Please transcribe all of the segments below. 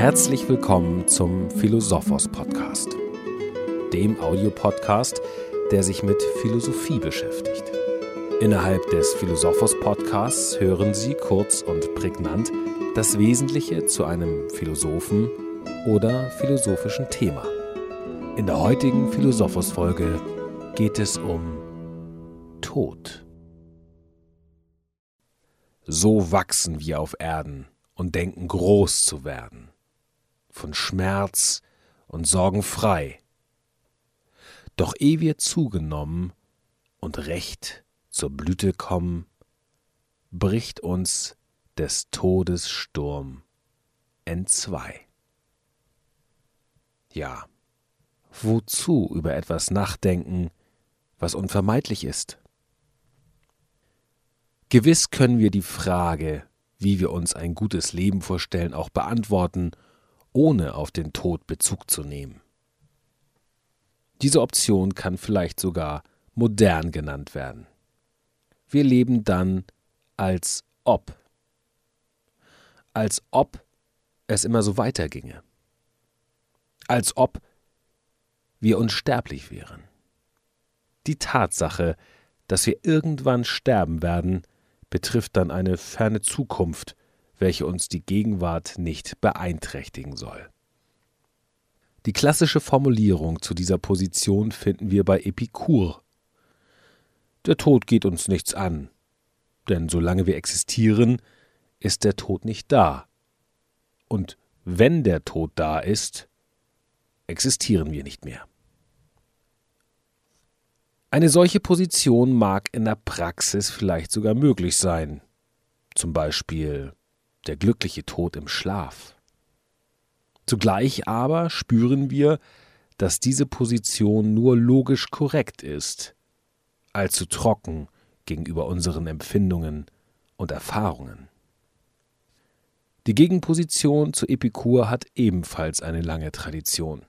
Herzlich willkommen zum Philosophos Podcast, dem Audiopodcast, der sich mit Philosophie beschäftigt. Innerhalb des Philosophos Podcasts hören Sie kurz und prägnant das Wesentliche zu einem Philosophen oder philosophischen Thema. In der heutigen Philosophos Folge geht es um Tod. So wachsen wir auf Erden und denken groß zu werden von Schmerz und Sorgen frei. Doch ehe wir zugenommen und recht zur Blüte kommen, bricht uns des Todes Sturm entzwei. Ja, wozu über etwas nachdenken, was unvermeidlich ist? Gewiss können wir die Frage, wie wir uns ein gutes Leben vorstellen, auch beantworten ohne auf den Tod Bezug zu nehmen. Diese Option kann vielleicht sogar modern genannt werden. Wir leben dann als ob. Als ob es immer so weiterginge. Als ob wir unsterblich wären. Die Tatsache, dass wir irgendwann sterben werden, betrifft dann eine ferne Zukunft, welche uns die Gegenwart nicht beeinträchtigen soll. Die klassische Formulierung zu dieser Position finden wir bei Epikur. Der Tod geht uns nichts an, denn solange wir existieren, ist der Tod nicht da. Und wenn der Tod da ist, existieren wir nicht mehr. Eine solche Position mag in der Praxis vielleicht sogar möglich sein, zum Beispiel der glückliche Tod im Schlaf. Zugleich aber spüren wir, dass diese Position nur logisch korrekt ist, allzu trocken gegenüber unseren Empfindungen und Erfahrungen. Die Gegenposition zu Epikur hat ebenfalls eine lange Tradition.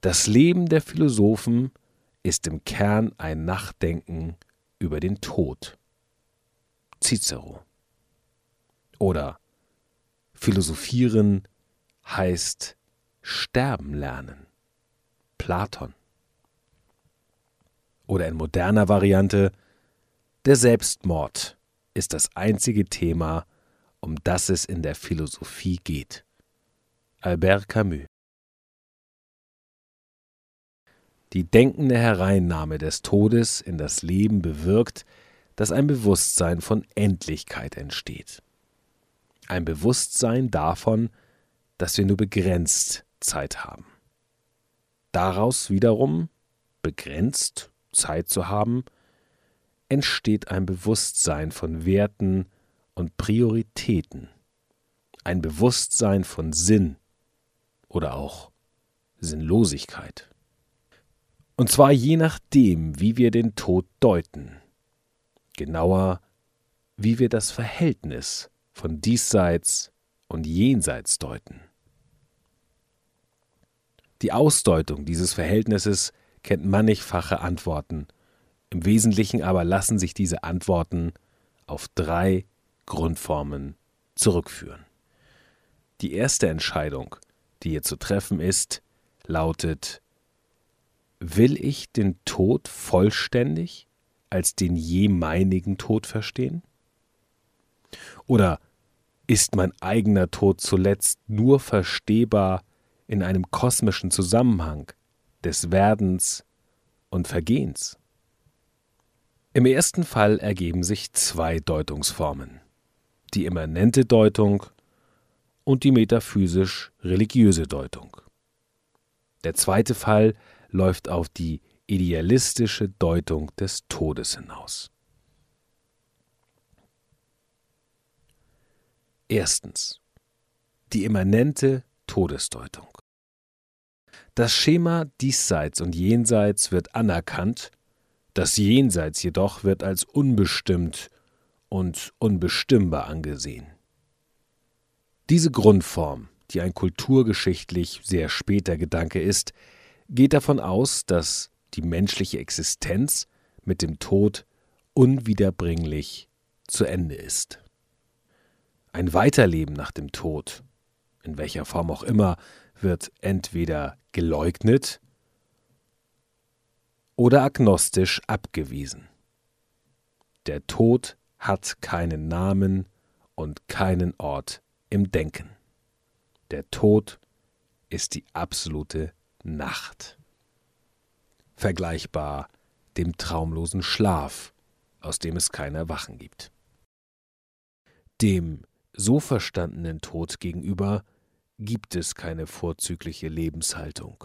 Das Leben der Philosophen ist im Kern ein Nachdenken über den Tod. Cicero oder Philosophieren heißt sterben lernen. Platon. Oder in moderner Variante, der Selbstmord ist das einzige Thema, um das es in der Philosophie geht. Albert Camus. Die denkende Hereinnahme des Todes in das Leben bewirkt, dass ein Bewusstsein von Endlichkeit entsteht ein Bewusstsein davon, dass wir nur begrenzt Zeit haben. Daraus wiederum, begrenzt Zeit zu haben, entsteht ein Bewusstsein von Werten und Prioritäten, ein Bewusstsein von Sinn oder auch Sinnlosigkeit. Und zwar je nachdem, wie wir den Tod deuten, genauer, wie wir das Verhältnis von diesseits und jenseits deuten. Die Ausdeutung dieses Verhältnisses kennt mannigfache Antworten, im Wesentlichen aber lassen sich diese Antworten auf drei Grundformen zurückführen. Die erste Entscheidung, die hier zu treffen ist, lautet Will ich den Tod vollständig als den jemeinigen Tod verstehen? Oder ist mein eigener Tod zuletzt nur verstehbar in einem kosmischen Zusammenhang des Werdens und Vergehens? Im ersten Fall ergeben sich zwei Deutungsformen, die immanente Deutung und die metaphysisch-religiöse Deutung. Der zweite Fall läuft auf die idealistische Deutung des Todes hinaus. Erstens. Die immanente Todesdeutung. Das Schema diesseits und jenseits wird anerkannt, das Jenseits jedoch wird als unbestimmt und unbestimmbar angesehen. Diese Grundform, die ein kulturgeschichtlich sehr später Gedanke ist, geht davon aus, dass die menschliche Existenz mit dem Tod unwiederbringlich zu Ende ist ein Weiterleben nach dem Tod in welcher Form auch immer, wird entweder geleugnet oder agnostisch abgewiesen. Der Tod hat keinen Namen und keinen Ort im Denken. Der Tod ist die absolute Nacht. Vergleichbar dem traumlosen Schlaf, aus dem es kein Erwachen gibt. Dem so verstandenen Tod gegenüber gibt es keine vorzügliche Lebenshaltung.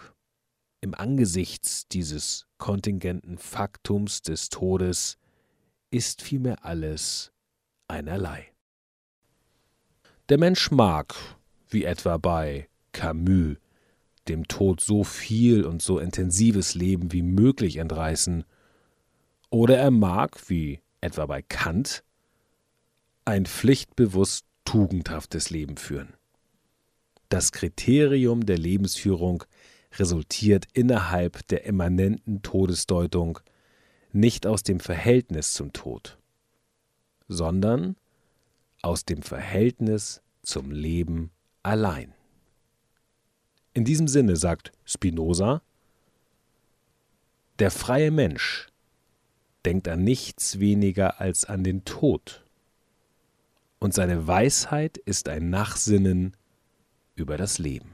Im Angesichts dieses kontingenten Faktums des Todes ist vielmehr alles einerlei. Der Mensch mag, wie etwa bei Camus, dem Tod so viel und so intensives Leben wie möglich entreißen, oder er mag, wie etwa bei Kant, ein pflichtbewusst tugendhaftes Leben führen. Das Kriterium der Lebensführung resultiert innerhalb der immanenten Todesdeutung nicht aus dem Verhältnis zum Tod, sondern aus dem Verhältnis zum Leben allein. In diesem Sinne sagt Spinoza, der freie Mensch denkt an nichts weniger als an den Tod, und seine Weisheit ist ein Nachsinnen über das Leben.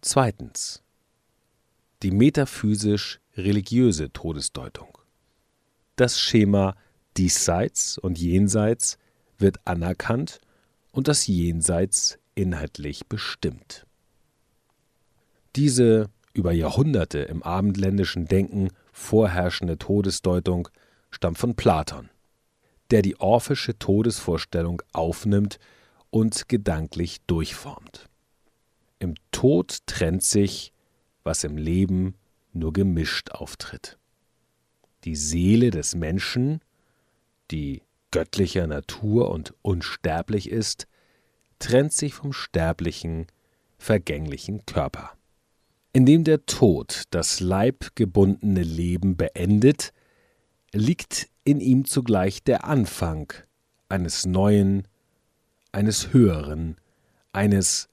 Zweitens. Die metaphysisch-religiöse Todesdeutung. Das Schema diesseits und jenseits wird anerkannt und das Jenseits inhaltlich bestimmt. Diese über Jahrhunderte im abendländischen Denken vorherrschende Todesdeutung stammt von Platon, der die orphische Todesvorstellung aufnimmt und gedanklich durchformt. Im Tod trennt sich, was im Leben nur gemischt auftritt. Die Seele des Menschen, die göttlicher Natur und unsterblich ist, trennt sich vom sterblichen, vergänglichen Körper. Indem der Tod das leibgebundene Leben beendet, liegt in ihm zugleich der Anfang eines neuen, eines höheren, eines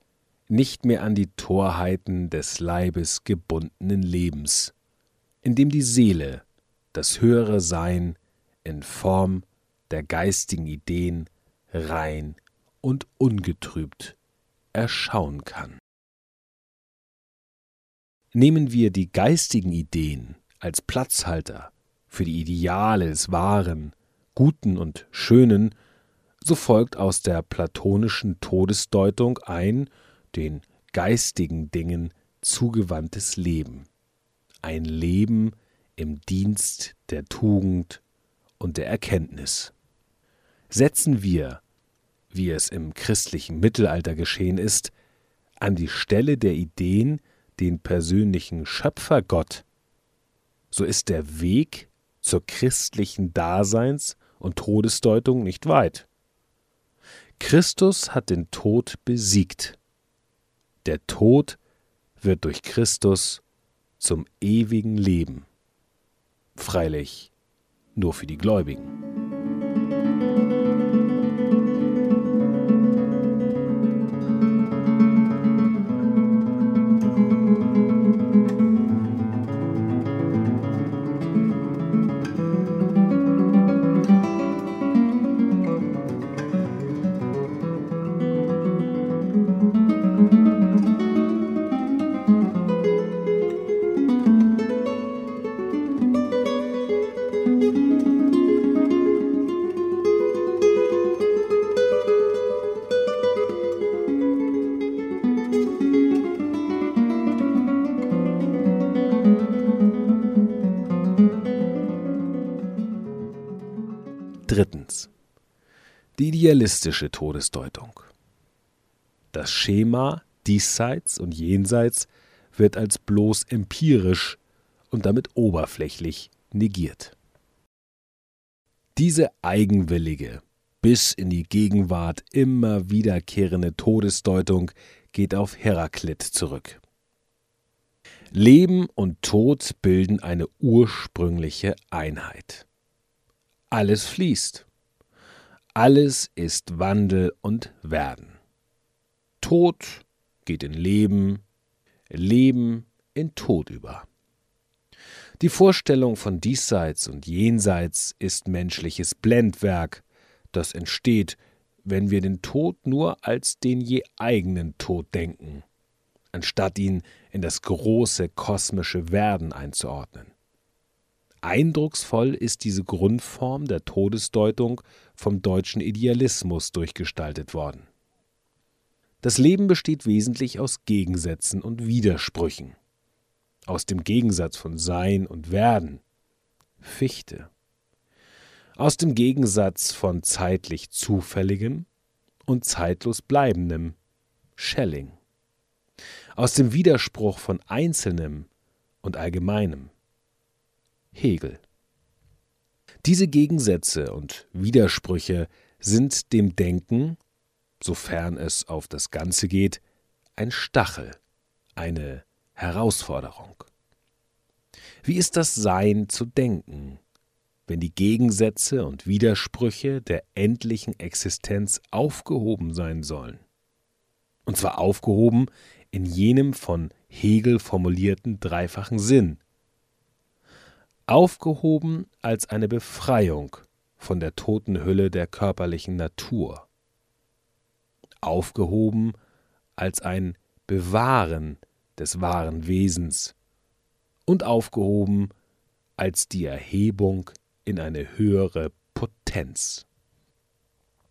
nicht mehr an die Torheiten des Leibes gebundenen Lebens, in dem die Seele das höhere Sein in Form der geistigen Ideen rein und ungetrübt erschauen kann. Nehmen wir die geistigen Ideen als Platzhalter für die Ideale des Wahren, Guten und Schönen, so folgt aus der platonischen Todesdeutung ein den geistigen Dingen zugewandtes Leben, ein Leben im Dienst der Tugend und der Erkenntnis. Setzen wir wie es im christlichen Mittelalter geschehen ist, an die Stelle der Ideen den persönlichen Schöpfergott, so ist der Weg zur christlichen Daseins- und Todesdeutung nicht weit. Christus hat den Tod besiegt. Der Tod wird durch Christus zum ewigen Leben. Freilich nur für die Gläubigen. Drittens. Die idealistische Todesdeutung. Das Schema diesseits und jenseits wird als bloß empirisch und damit oberflächlich negiert. Diese eigenwillige, bis in die Gegenwart immer wiederkehrende Todesdeutung geht auf Heraklit zurück. Leben und Tod bilden eine ursprüngliche Einheit. Alles fließt. Alles ist Wandel und Werden. Tod geht in Leben, Leben in Tod über. Die Vorstellung von Diesseits und Jenseits ist menschliches Blendwerk, das entsteht, wenn wir den Tod nur als den je eigenen Tod denken, anstatt ihn in das große kosmische Werden einzuordnen. Eindrucksvoll ist diese Grundform der Todesdeutung vom deutschen Idealismus durchgestaltet worden. Das Leben besteht wesentlich aus Gegensätzen und Widersprüchen. Aus dem Gegensatz von Sein und Werden Fichte. Aus dem Gegensatz von zeitlich Zufälligem und zeitlos Bleibendem Schelling. Aus dem Widerspruch von Einzelnem und Allgemeinem Hegel. Diese Gegensätze und Widersprüche sind dem Denken, sofern es auf das Ganze geht, ein Stachel, eine Herausforderung. Wie ist das Sein zu denken, wenn die Gegensätze und Widersprüche der endlichen Existenz aufgehoben sein sollen? Und zwar aufgehoben in jenem von Hegel formulierten dreifachen Sinn, aufgehoben als eine Befreiung von der toten Hülle der körperlichen Natur, aufgehoben als ein Bewahren des wahren Wesens und aufgehoben als die Erhebung in eine höhere Potenz.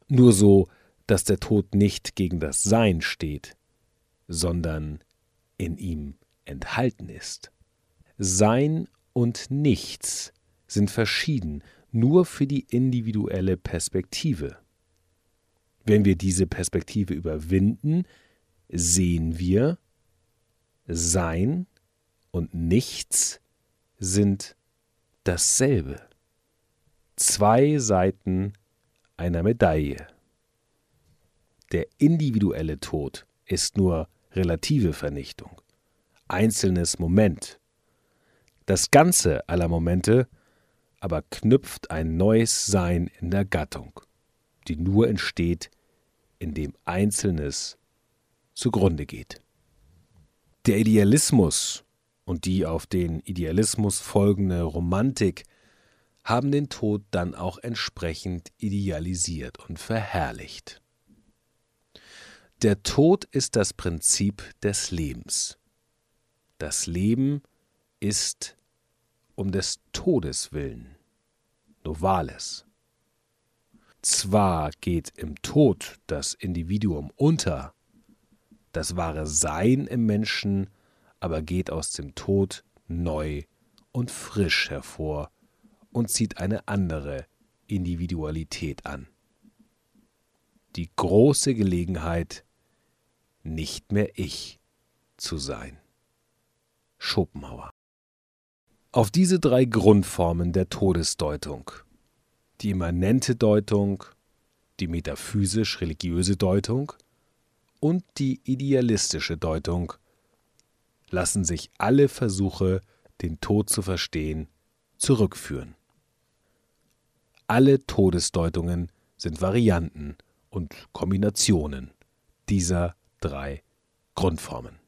Nur so, dass der Tod nicht gegen das Sein steht, sondern in ihm enthalten ist. Sein und Nichts sind verschieden, nur für die individuelle Perspektive. Wenn wir diese Perspektive überwinden, sehen wir, Sein und Nichts sind dasselbe. Zwei Seiten einer Medaille. Der individuelle Tod ist nur relative Vernichtung, einzelnes Moment, das Ganze aller Momente aber knüpft ein neues Sein in der Gattung, die nur entsteht, indem Einzelnes zugrunde geht. Der Idealismus und die auf den Idealismus folgende Romantik haben den Tod dann auch entsprechend idealisiert und verherrlicht. Der Tod ist das Prinzip des Lebens. Das Leben ist ist um des Todes willen. Novales. Zwar geht im Tod das Individuum unter, das wahre Sein im Menschen aber geht aus dem Tod neu und frisch hervor und zieht eine andere Individualität an. Die große Gelegenheit, nicht mehr ich zu sein. Schopenhauer auf diese drei Grundformen der Todesdeutung, die immanente Deutung, die metaphysisch-religiöse Deutung und die idealistische Deutung, lassen sich alle Versuche, den Tod zu verstehen, zurückführen. Alle Todesdeutungen sind Varianten und Kombinationen dieser drei Grundformen.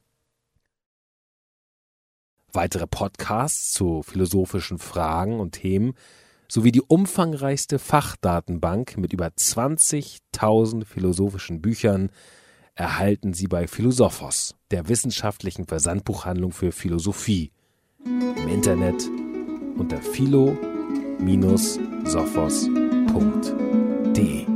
Weitere Podcasts zu philosophischen Fragen und Themen sowie die umfangreichste Fachdatenbank mit über 20.000 philosophischen Büchern erhalten Sie bei Philosophos, der wissenschaftlichen Versandbuchhandlung für Philosophie, im Internet unter philo-sophos.de.